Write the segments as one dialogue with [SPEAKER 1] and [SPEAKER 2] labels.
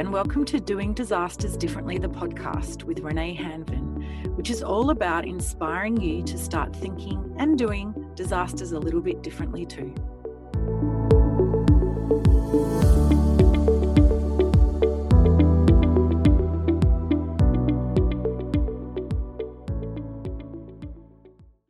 [SPEAKER 1] and welcome to Doing Disasters Differently, the podcast with Renae Hanvin, which is all about inspiring you to start thinking and doing disasters a little bit differently too.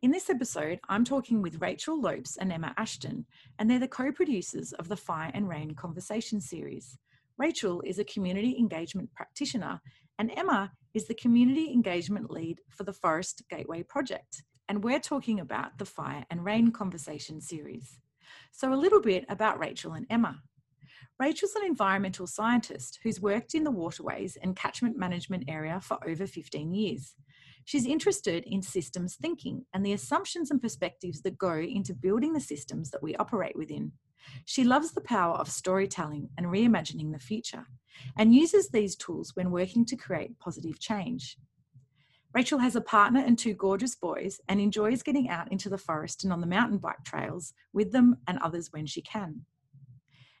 [SPEAKER 1] In this episode, I'm talking with Rachel Lopes and Emma Ashton, and they're the co producers of the Fire and Rain Conversation series. Rachel is a community engagement practitioner, and Emma is the community engagement lead for the Forrest Gateway Project. And we're talking about the Fire and Rain Conversation series. So, a little bit about Rachel and Emma. Rachel's an environmental scientist who's worked in the waterways and catchment management area for over 15 years. She's interested in systems thinking and the assumptions and perspectives that go into building the systems that we operate within. She loves the power of storytelling and reimagining the future and uses these tools when working to create positive change. Rachel has a partner and two gorgeous boys and enjoys getting out into the forest and on the mountain bike trails with them and others when she can.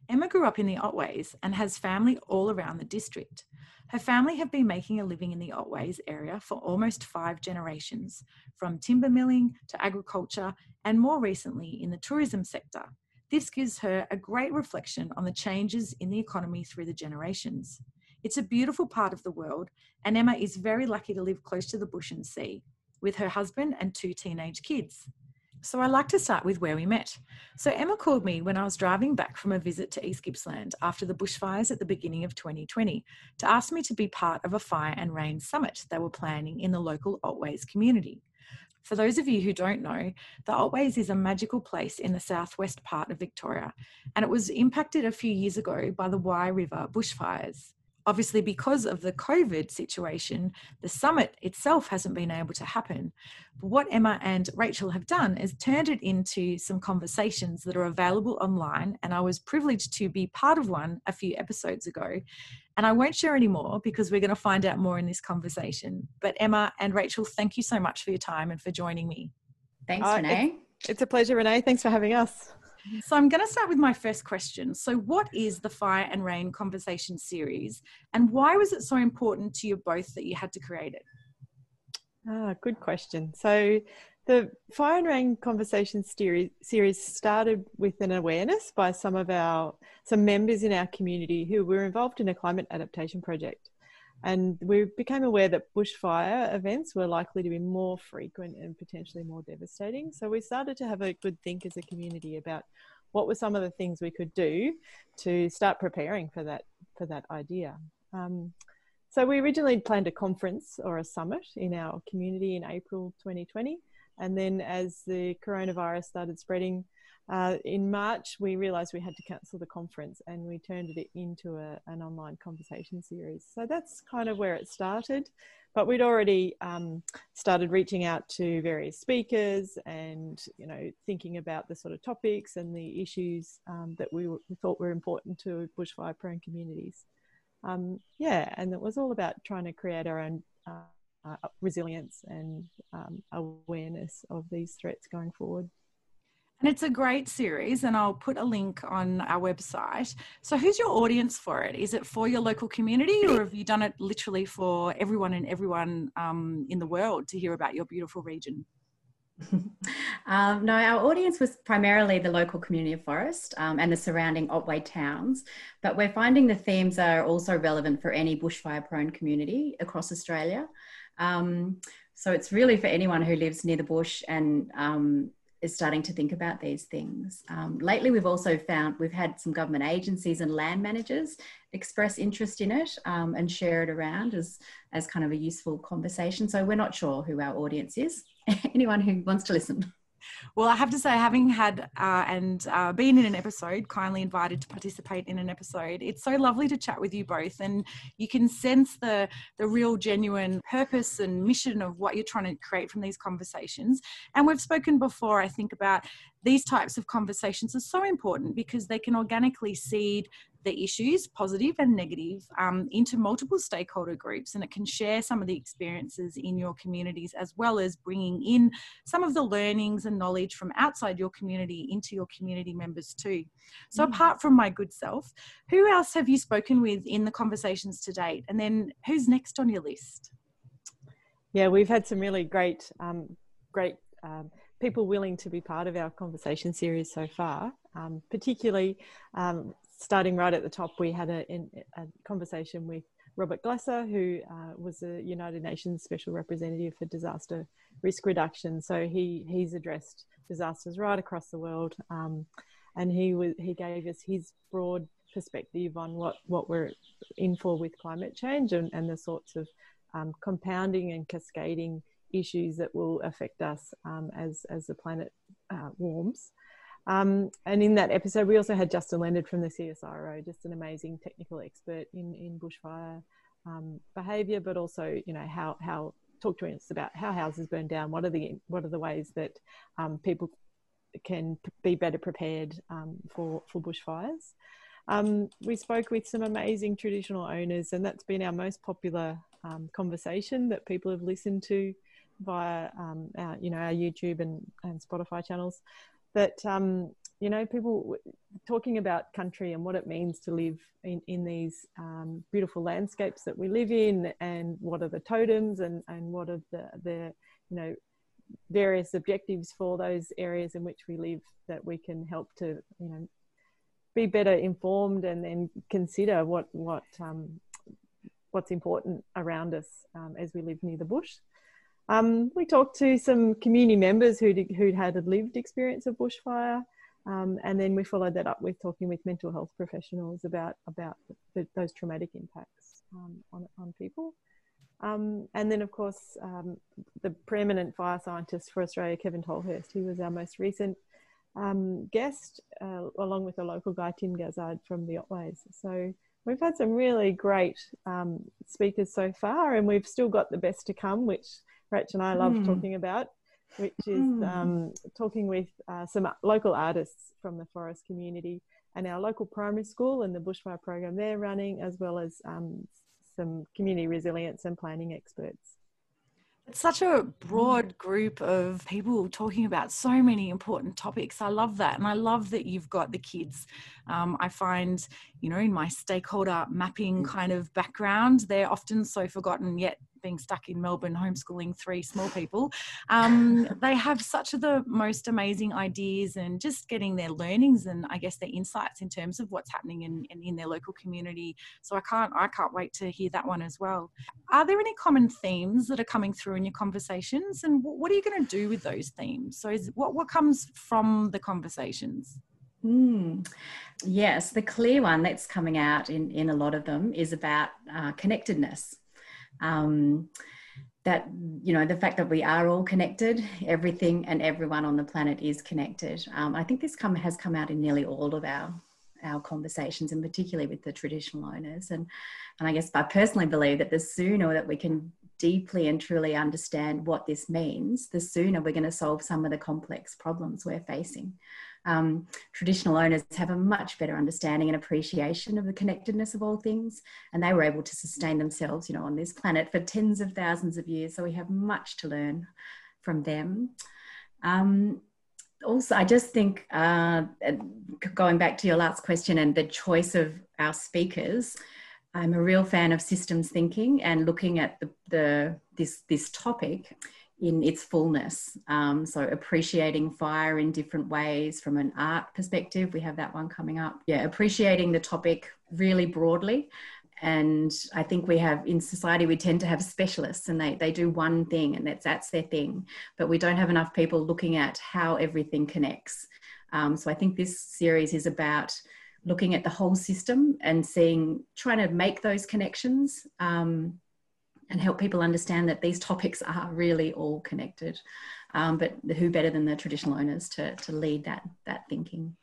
[SPEAKER 1] Emma grew up in the Otways and has family all around the district. Her family have been making a living in the Otways area for almost five generations, from timber milling to agriculture and more recently in the tourism sector, this gives her a great reflection on the changes in the economy through the generations. It's a beautiful part of the world, and Emma is very lucky to live close to the bush and sea with her husband and two teenage kids. So I like to start with where we met. So Emma called me when I was driving back from a visit to East Gippsland after the bushfires at the beginning of 2020 to ask me to be part of a fire and rain summit they were planning in the local Otways community. For those of you who don't know, the Otways is a magical place in the southwest part of Victoria, and it was impacted a few years ago by the Wye River bushfires. Obviously because of the covid situation the summit itself hasn't been able to happen. But what emma and rachel have done is turned it into some conversations that are available online and i was privileged to be part of one a few episodes ago and i won't share any more because we're going to find out more in this conversation but emma and rachel thank you so much for your time and for joining me
[SPEAKER 2] thanks uh, renae
[SPEAKER 3] it's, it's a pleasure renae thanks for having us
[SPEAKER 1] so I'm going to start with my first question. So, what is the Fire and Rain Conversation series, and why was it so important to you both that you had to create it?
[SPEAKER 3] Ah, good question. So, the Fire and Rain Conversation series started with an awareness by some of our some members in our community who were involved in a climate adaptation project. And we became aware that bushfire events were likely to be more frequent and potentially more devastating. So we started to have a good think as a community about what were some of the things we could do to start preparing for that for that idea. Um, so we originally planned a conference or a summit in our community in April 2020, and then as the coronavirus started spreading, uh, in March, we realised we had to cancel the conference and we turned it into a, an online conversation series. So that's kind of where it started. But we'd already um, started reaching out to various speakers and, you know, thinking about the sort of topics and the issues um, that we, we, thought were important to bushfire prone communities. Um, yeah, and it was all about trying to create our own uh, uh, resilience and um, awareness of these threats going forward.
[SPEAKER 1] And it's a great series, and I'll put a link on our website. So, who's your audience for it? Is it for your local community, or have you done it literally for everyone and everyone um, in the world to hear about your beautiful region?
[SPEAKER 2] um, no, our audience was primarily the local community of Forrest um, and the surrounding Otway towns, but we're finding the themes are also relevant for any bushfire prone community across Australia. Um, so it's really for anyone who lives near the bush and um, is starting to think about these things. Um, lately, we've also found we've had some government agencies and land managers express interest in it um, and share it around as, as kind of a useful conversation. So we're not sure who our audience is. Anyone who wants to listen.
[SPEAKER 1] Well, I have to say, having had uh, and uh, been in an episode, kindly invited to participate in an episode, it's so lovely to chat with you both, and you can sense the the real, genuine purpose and mission of what you're trying to create from these conversations. And we've spoken before, I think, about these types of conversations are so important because they can organically seed the issues, positive and negative, um, into multiple stakeholder groups, and it can share some of the experiences in your communities as well as bringing in some of the learnings and knowledge from outside your community into your community members too. So, mm. apart from my good self, who else have you spoken with in the conversations to date? And then who's next on your list?
[SPEAKER 3] Yeah, we've had some really great, um, great um, people willing to be part of our conversation series so far. Um, particularly, um, starting right at the top, we had a, a conversation with Robert Glasser, who uh, was a United Nations Special Representative for Disaster Risk Reduction. So he he's addressed disasters right across the world, um, and he was he gave us his broad perspective on what what we're in for with climate change and, and the sorts of um, compounding and cascading issues that will affect us um, as as the planet uh, warms. Um, and in that episode, we also had Justin Leonard from the CSIRO, just an amazing technical expert in in bushfire um, behaviour, but also you know how how talk to us about how houses burn down. What are the what are the ways that um, people can be better prepared um, for for bushfires. Um, we spoke with some amazing traditional owners, and that's been our most popular um, conversation that people have listened to via um, our, you know our YouTube and, and Spotify channels. That um, you know people talking about country and what it means to live in, in these um, beautiful landscapes that we live in, and what are the totems and and what are the the you know various objectives for those areas in which we live that we can help to you know be better informed and then consider what what um, what's important around us um, as we live near the bush. Um, we talked to some community members who'd, who'd had a lived experience of bushfire, um, and then we followed that up with talking with mental health professionals about about the, those traumatic impacts um, on on people. Um, and then, of course, um, the preeminent fire scientist for Australia, Kevin Tolhurst, he was our most recent um, guest, uh, along with a local guy, Tim Gazzard from the Otways. So we've had some really great um, speakers so far, and we've still got the best to come, which Rach and I love mm. talking about, which is mm. um, talking with uh, some local artists from the Forrest community and our local primary school and the bushfire program they're running, as well as um, some community resilience and planning experts.
[SPEAKER 1] It's such a broad group of people talking about so many important topics. I love that. And I love that you've got the kids. Um, I find, you know, in my stakeholder mapping mm. kind of background, they're often so forgotten, yet being stuck in Melbourne, homeschooling three small people, um, they have such of the most amazing ideas and just getting their learnings and I guess their insights in terms of what's happening in, in, in their local community. So I can't I can't wait to hear that one as well. Are there any common themes that are coming through in your conversations, and what are you going to do with those themes? So is what what comes from the conversations?
[SPEAKER 2] Mm. Yes, the clear one that's coming out in, in a lot of them is about uh, connectedness. Um, that you know the fact that we are all connected everything and everyone on the planet is connected. Um, i think this come has come out in nearly all of our our conversations and particularly with the traditional owners. And and i guess i personally believe that the sooner that we can deeply and truly understand what this means the sooner we're going to solve some of the complex problems we're facing um, traditional owners have a much better understanding and appreciation of the connectedness of all things, and they were able to sustain themselves, you know, on this planet for tens of thousands of years. So we have much to learn from them. Um, also, I just think uh, going back to your last question and the choice of our speakers, I'm a real fan of systems thinking and looking at the, the this this topic in its fullness. Um, so appreciating fire in different ways from an art perspective. We have that one coming up. Yeah, appreciating the topic really broadly. And I think we have in society, we tend to have specialists and they, they do one thing and that's, that's their thing. But we don't have enough people looking at how everything connects. Um, so I think this series is about looking at the whole system and seeing, trying to make those connections. Um, and help people understand that these topics are really all connected. Um, but who better than the traditional owners to, to lead that, that thinking?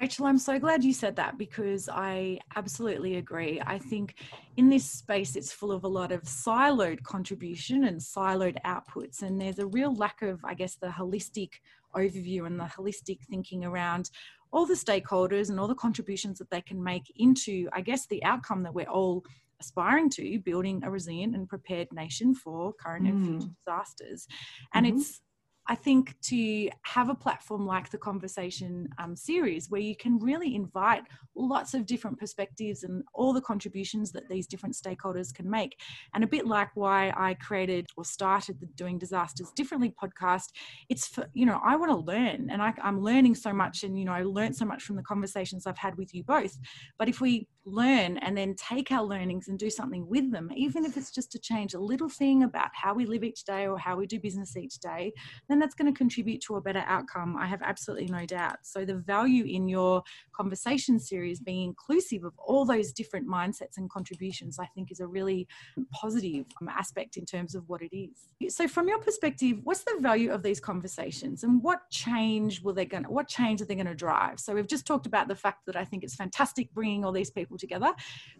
[SPEAKER 1] Rachel, I'm so glad you said that because I absolutely agree. I think in this space, it's full of a lot of siloed contribution and siloed outputs, and there's a real lack of, I guess, the holistic overview and the holistic thinking around all the stakeholders and all the contributions that they can make into, I guess, the outcome that we're all aspiring to building a resilient and prepared nation for current mm. and future mm. disasters. And mm-hmm. it's I think to have a platform like the conversation um, series where you can really invite lots of different perspectives and all the contributions that these different stakeholders can make. And a bit like why I created or started the Doing Disasters Differently podcast, it's for, you know, I want to learn and I, I'm learning so much. And, you know, I learned so much from the conversations I've had with you both. But if we learn and then take our learnings and do something with them, even if it's just to change a little thing about how we live each day or how we do business each day, then that's going to contribute to a better outcome. I have absolutely no doubt. So, the value in your conversation series being inclusive of all those different mindsets and contributions, I think, is a really positive um, aspect in terms of what it is. So, from your perspective, what's the value of these conversations and what change will they going to, what change are they going to drive? So, we've just talked about the fact that I think it's fantastic bringing all these people together.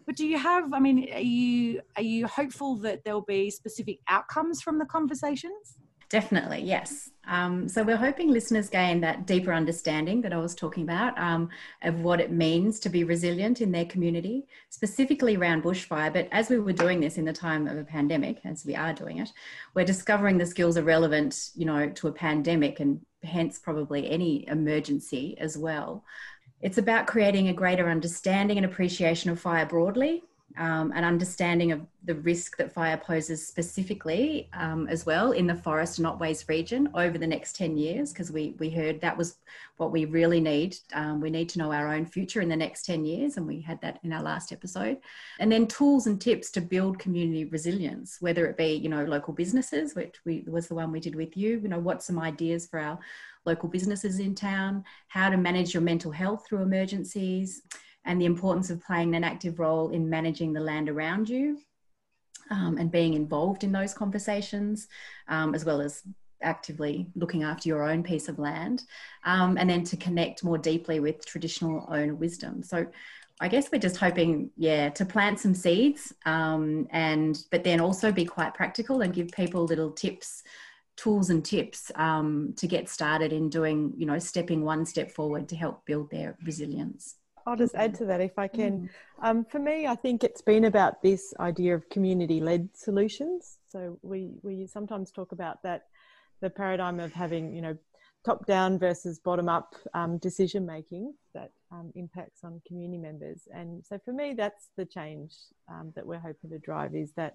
[SPEAKER 1] But do you have, I mean, are you, are you hopeful that there'll be specific outcomes from the conversations?
[SPEAKER 2] Definitely, yes. Um, so we're hoping listeners gain that deeper understanding that I was talking about um, of what it means to be resilient in their community, specifically around bushfire. But as we were doing this in the time of a pandemic, as we are doing it, we're discovering the skills are relevant, you know, to a pandemic and hence probably any emergency as well. It's about creating a greater understanding and appreciation of fire broadly, um, an understanding of the risk that fire poses specifically um, as well in the Forrest and Otways region over the next 10 years, because we, we heard that was what we really need. Um, we need to know our own future in the next 10 years, and we had that in our last episode. And then tools and tips to build community resilience, whether it be, you know, local businesses, which we, was the one we did with you, you know, what some ideas for our local businesses in town, how to manage your mental health through emergencies, and the importance of playing an active role in managing the land around you um, and being involved in those conversations, um, as well as actively looking after your own piece of land, um, and then to connect more deeply with traditional owner wisdom. So, I guess we're just hoping, yeah, to plant some seeds, um, and but then also be quite practical and give people little tips tools and tips um, to get started in doing, you know, stepping one step forward to help build their resilience.
[SPEAKER 3] I'll just add to that if I can. Mm. Um, for me, I think it's been about this idea of community led solutions. So we, we sometimes talk about that, the paradigm of having, you know, top down versus bottom up um, decision making that um, impacts on community members. And so for me, that's the change um, that we're hoping to drive is that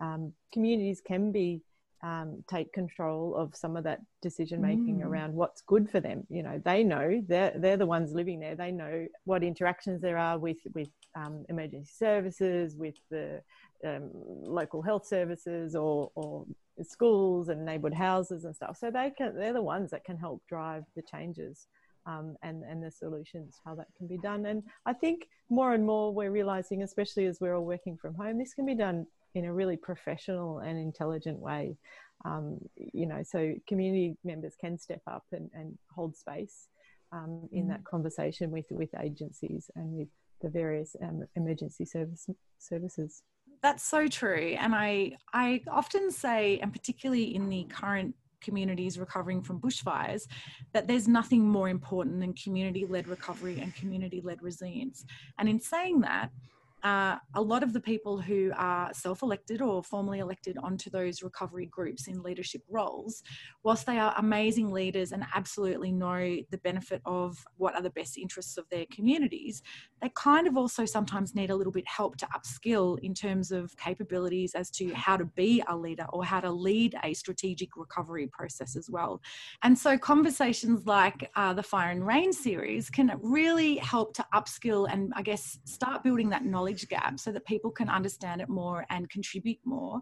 [SPEAKER 3] um, communities can be um, take control of some of that decision making mm. around what's good for them. You know, they know they're they're the ones living there. They know what interactions there are with with um, emergency services, with the um, local health services, or or schools and neighbourhood houses and stuff. So they can they're the ones that can help drive the changes. Um, and and the solutions how that can be done and I think more and more we're realizing especially as we're all working from home this can be done in a really professional and intelligent way. Um, you know, so community members can step up and, and hold space um, in mm. that conversation with with agencies and with the various um, emergency service services.
[SPEAKER 1] That's so true, and I I often say, and particularly in the current communities recovering from bushfires, that there's nothing more important than community led recovery and community led resilience. And in saying that, uh, a lot of the people who are self elected or formally elected onto those recovery groups in leadership roles, whilst they are amazing leaders and absolutely know the benefit of what are the best interests of their communities, they kind of also sometimes need a little bit help to upskill in terms of capabilities as to how to be a leader or how to lead a strategic recovery process as well. And so, conversations like uh, the Fire and Rain series can really help to upskill and, I guess, start building that knowledge gap so that people can understand it more and contribute more.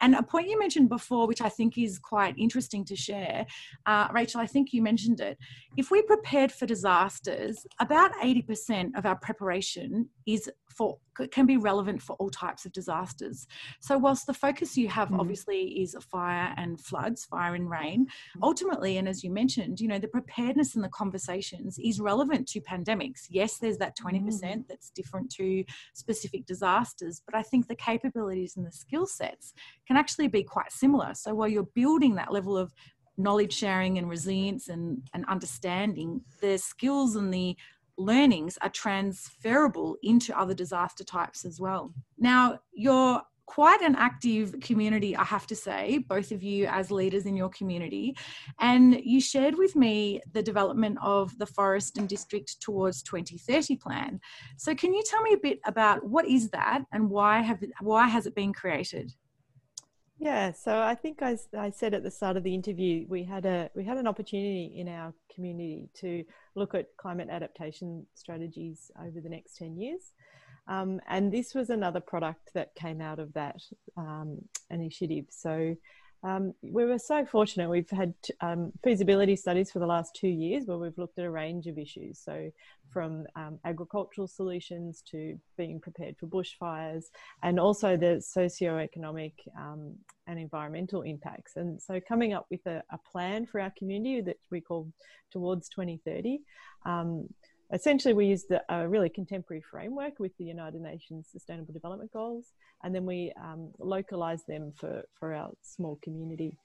[SPEAKER 1] And a point you mentioned before, which I think is quite interesting to share, uh, Rachel, I think you mentioned it. If we prepared for disasters, about 80% of our preparation is for can be relevant for all types of disasters. So whilst the focus you have mm. obviously is fire and floods, fire and rain, ultimately, and as you mentioned, you know, the preparedness and the conversations is relevant to pandemics. Yes, there's that 20% mm. that's different to specific disasters, but I think the capabilities and the skill sets can actually be quite similar. So while you're building that level of knowledge sharing and resilience and, and understanding, the skills and the learnings are transferable into other disaster types as well. Now, you're quite an active community, I have to say, both of you as leaders in your community. And you shared with me the development of the Forrest and District Towards 2030 plan. So, can you tell me a bit about what is that and why, have, why has it been created?
[SPEAKER 3] Yeah, so I think I, I said at the start of the interview we had a we had an opportunity in our community to look at climate adaptation strategies over the next ten years, um, and this was another product that came out of that um, initiative. So um, we were so fortunate. We've had um, feasibility studies for the last two years where we've looked at a range of issues. So, from um, agricultural solutions to being prepared for bushfires, and also the socio-economic um, and environmental impacts. And so, coming up with a, a, plan for our community that we call Towards 2030 um, essentially we used a really contemporary framework with the United Nations Sustainable Development Goals, and then we um, localized them for, for our small community.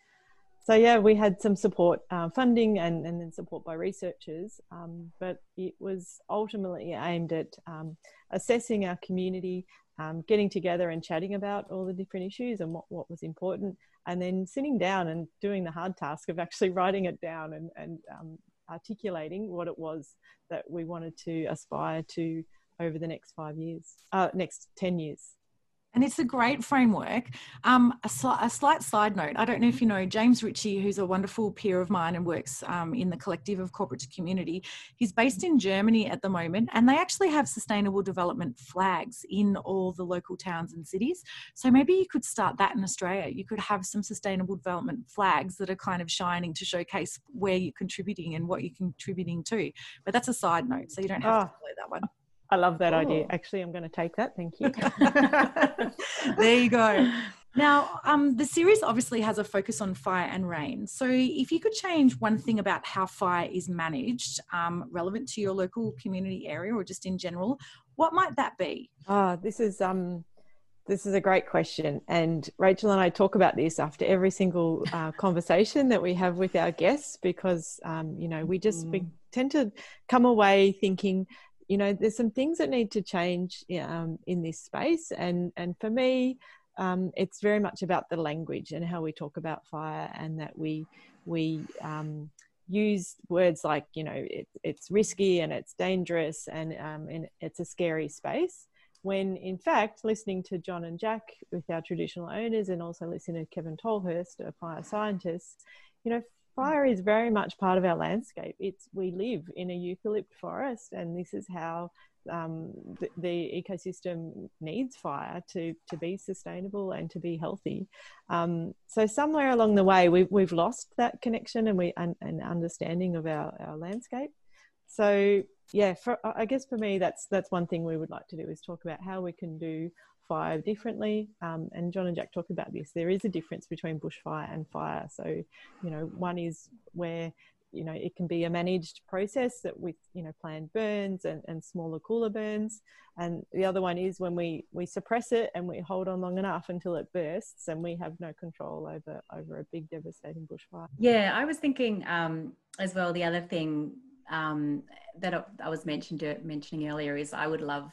[SPEAKER 3] So yeah, we had some support uh, funding and, and then support by researchers, um, but it was ultimately aimed at um, assessing our community, um, getting together and chatting about all the different issues and what, what was important, and then sitting down and doing the hard task of actually writing it down and, and um, articulating what it was that we wanted to aspire to over the next five years, uh, next 10 years
[SPEAKER 1] and it's a great framework. Um, a, sl- a, slight side note I don't know if you know James Ritchie, who's a wonderful peer of mine and works um, in the collective of corporate community. He's based in Germany at the moment, and they actually have sustainable development flags in all the local towns and cities. So maybe you could start that in Australia. You could have some sustainable development flags that are kind of shining to showcase where you're contributing and what you're contributing to. But that's a side note, so you don't have oh. to follow that one.
[SPEAKER 3] I love that idea. Actually, I'm going to take that. Thank you.
[SPEAKER 1] there you go. Now, um, the series obviously has a focus on fire and rain. So, if you could change one thing about how fire is managed, um, relevant to your local community area or just in general, what might that be?
[SPEAKER 3] Ah, oh, this is um, this is a great question, and Rachel and I talk about this after every single uh, conversation that we have with our guests because um, you know we just mm. we tend to come away thinking you know there's some things that need to change um, in this space. And and for me um, it's very much about the language and how we talk about fire and that we we um, use words like you know it, it's risky and it's dangerous and, um, and it's a scary space. When in fact listening to john and jack with our traditional owners and also listening to kevin tolhurst a fire scientist you know fire is very much part of our landscape. It's we live in a eucalypt forest, and this is how um, the, the, ecosystem needs fire to to be sustainable and to be healthy. Um, so somewhere along the way, we've we've lost that connection and we and, and understanding of our, our landscape. So yeah, for, I guess for me, that's that's one thing we would like to do is talk about how we can do differently. Um, and John and Jack talk about this. There is a difference between bushfire and fire. So, you know, one is where you know it can be a managed process that with you know planned burns and, and smaller cooler burns and the other one is when we we suppress it and we hold on long enough until it bursts and we have no control over over a big devastating bushfire
[SPEAKER 2] yeah i was thinking um, as well the other thing um, that I was mentioned mentioning earlier is I would love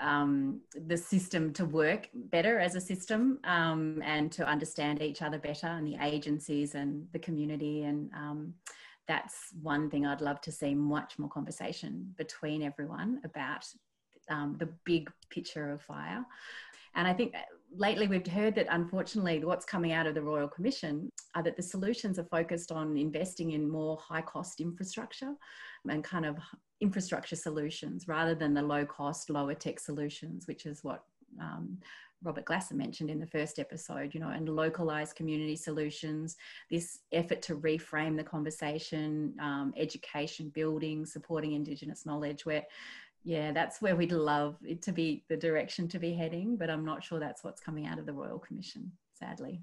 [SPEAKER 2] um, the system to work better as a system um, and to understand each other better and the agencies and the community. And um, that's one thing I'd love to see much more conversation between everyone about um, the big picture of fire. And I think lately we've heard that unfortunately what's coming out of the Royal Commission are that the solutions are focused on investing in more high cost infrastructure and kind of infrastructure solutions rather than the low cost, lower tech solutions, which is what um, Robert Glasser mentioned in the first episode, you know, and localized community solutions, this effort to reframe the conversation, um, education, building, supporting Indigenous knowledge, where, yeah, that's where we'd love it to be the direction to be heading, but I'm not sure that's what's coming out of the Royal Commission, sadly.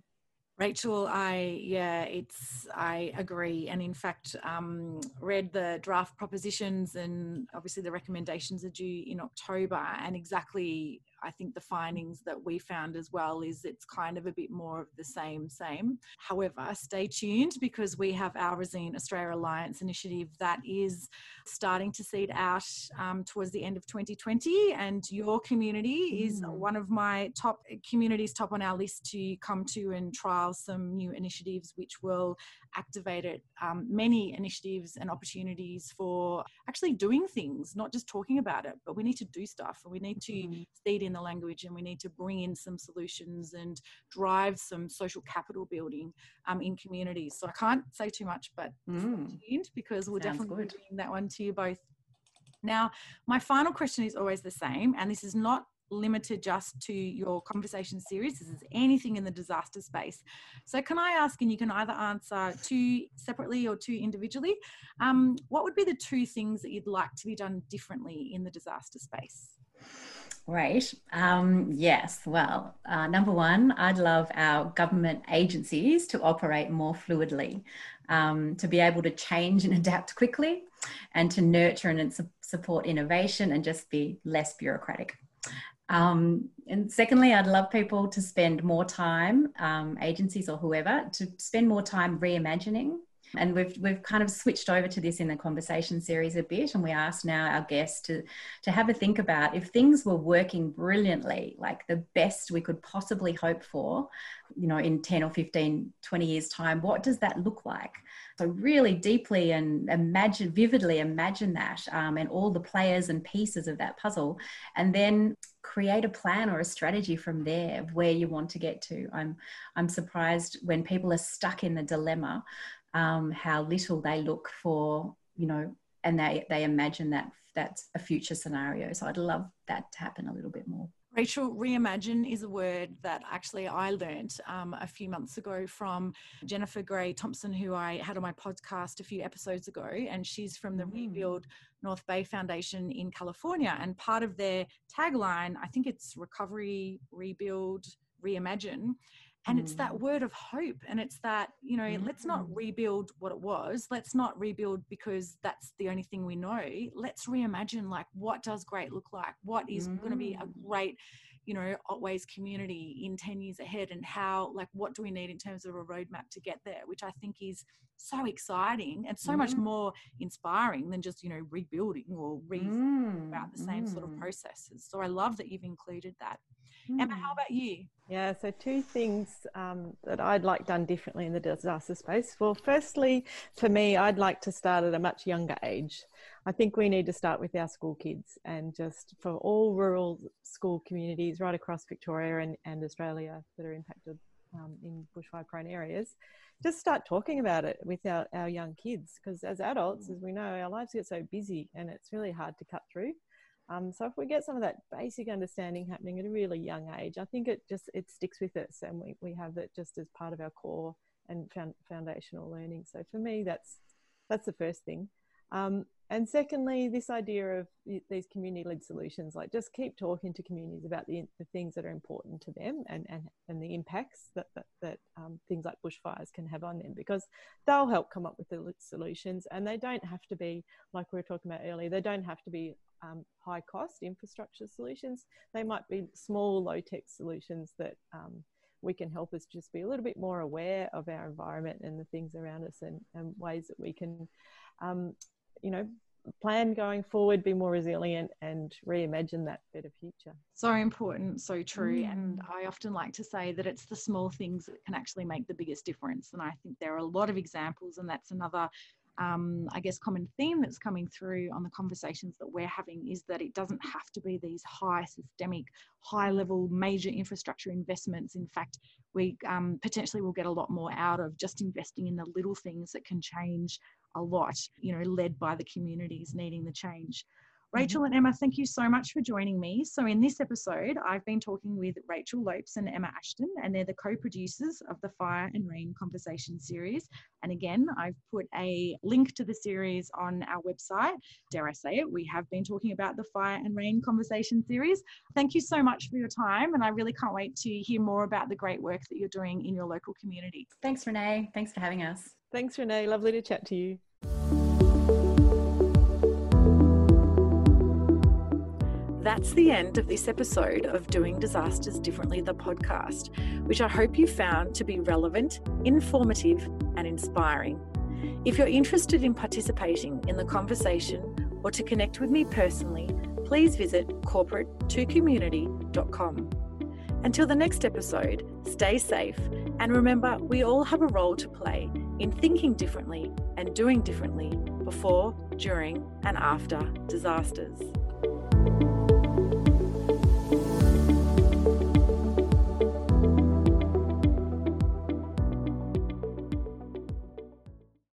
[SPEAKER 1] Rachel, I yeah, it's I agree, and in fact, um, read the draft propositions, and obviously the recommendations are due in October, and exactly I think the findings that we found as well is it's kind of a bit more of the same, same. However, stay tuned because we have our Resilience Australia Alliance initiative that is starting to seed out um, towards the end of 2020. And your community is mm. one of my top communities, top on our list to come to and trial some new initiatives which will activate it. Um, many initiatives and opportunities for actually doing things, not just talking about it, but we need to do stuff and we need to mm. seed in the language and we need to bring in some solutions and drive some social capital building um, in communities. So I can't say too much, but mm. because we'll Sounds definitely good. be bringing that one to you both. Now, my final question is always the same, and this is not limited just to your conversation series. This is anything in the disaster space. So, can I ask, and you can either answer two separately or two individually, um, what would be the two things that you'd like to be done differently in the disaster space?
[SPEAKER 2] Great. Um, yes. Well, uh, number one, I'd love our government agencies to operate more fluidly, um, to be able to change and adapt quickly, and to nurture and support innovation and just be less bureaucratic. Um, and secondly, I'd love people to spend more time, um, agencies or whoever, to spend more time reimagining. And we've we've kind of switched over to this in the conversation series a bit, and we asked now our guests to to have a think about if things were working brilliantly, like the best we could possibly hope for, you know, in 10 or 15, 20 years' time, what does that look like? So really deeply and imagine, vividly imagine that um, and all the players and pieces of that puzzle, and then create a plan or a strategy from there of where you want to get to. I'm I'm surprised when people are stuck in the dilemma, um, how little they look for, you know, and they they imagine that that's a future scenario. So I'd love that to happen a little bit more.
[SPEAKER 1] Rachel, reimagine is a word that actually I learned um, a few months ago from Jennifer Gray Thompson, who I had on my podcast a few episodes ago. And she's from the mm. Rebuild North Bay Foundation in California. And part of their tagline, I think it's recovery, rebuild, reimagine and mm. it's that mm. word of hope and it's that you know mm. let's not mm. rebuild what it was let's not rebuild because that's the only thing we know let's reimagine like what does great look like what is mm. going to be a great you know otways community in 10 years ahead and how like what do we need in terms of a roadmap to get there which i think is so exciting and so mm. much more inspiring than just you know rebuilding or re mm. about the same sort of processes so i love that you've included that Mm. Emma, how hmm. about you?
[SPEAKER 3] Yeah, so two things um, that I'd like done differently in the disaster space. Well, firstly, for me, I'd like to start at a much younger age. I think we need to start with our school kids and just for all rural school communities right across Victoria and, and Australia that are impacted um, in bushfire prone areas, just start talking about it with our, our young kids because as adults, as we know, our lives get so busy and it's really hard to cut through. Um, so if we get some of that basic understanding happening at a really young age, I think it just it sticks with us, and we, we have it just as part of our core and foundational learning. So for me, that's that's the first thing. Um, and secondly, this idea of these community-led solutions, like just keep talking to communities about the, the things that are important to them and, and, and the impacts that, that, that um, things like bushfires can have on them, because they'll help come up with the solutions and they don't have to be, like we were talking about earlier, they don't have to be um, high cost infrastructure solutions. They might be small, low tech solutions that um, we can help us just be a little bit more aware of our environment and the things around us and, and ways that we can, um, you know, plan going forward, be more resilient, and reimagine that better future.
[SPEAKER 1] So important, so true. Mm. And I often like to say that it's the small things that can actually make the biggest difference. And I think there are a lot of examples, and that's another um, I guess, common theme that's coming through on the conversations that we're having is that it doesn't have to be these high systemic, high level, major infrastructure investments. In fact, we um, potentially will get a lot more out of just investing in the little things that can change a lot, you know, led by the communities needing the change. Rachel and Emma, thank you so much for joining me. So, in this episode, I've been talking with Rachel Lopes and Emma Ashton, and they're the co producers of the Fire and Rain Conversation series. And again, I've put a link to the series on our website. Dare I say it, we have been talking about the Fire and Rain Conversation series. Thank you so much for your time, and I really can't wait to hear more about the great work that you're doing in your local community.
[SPEAKER 2] Thanks, Renae. Thanks for having us.
[SPEAKER 3] Thanks, Renae. Lovely to chat to you.
[SPEAKER 1] That's the end of this episode of Doing Disasters Differently, the podcast, which I hope you found to be relevant, informative, and inspiring. If you're interested in participating in the conversation or to connect with me personally, please visit corporate2community.com. Until the next episode, stay safe and remember we all have a role to play in thinking differently and doing differently before, during, and after disasters.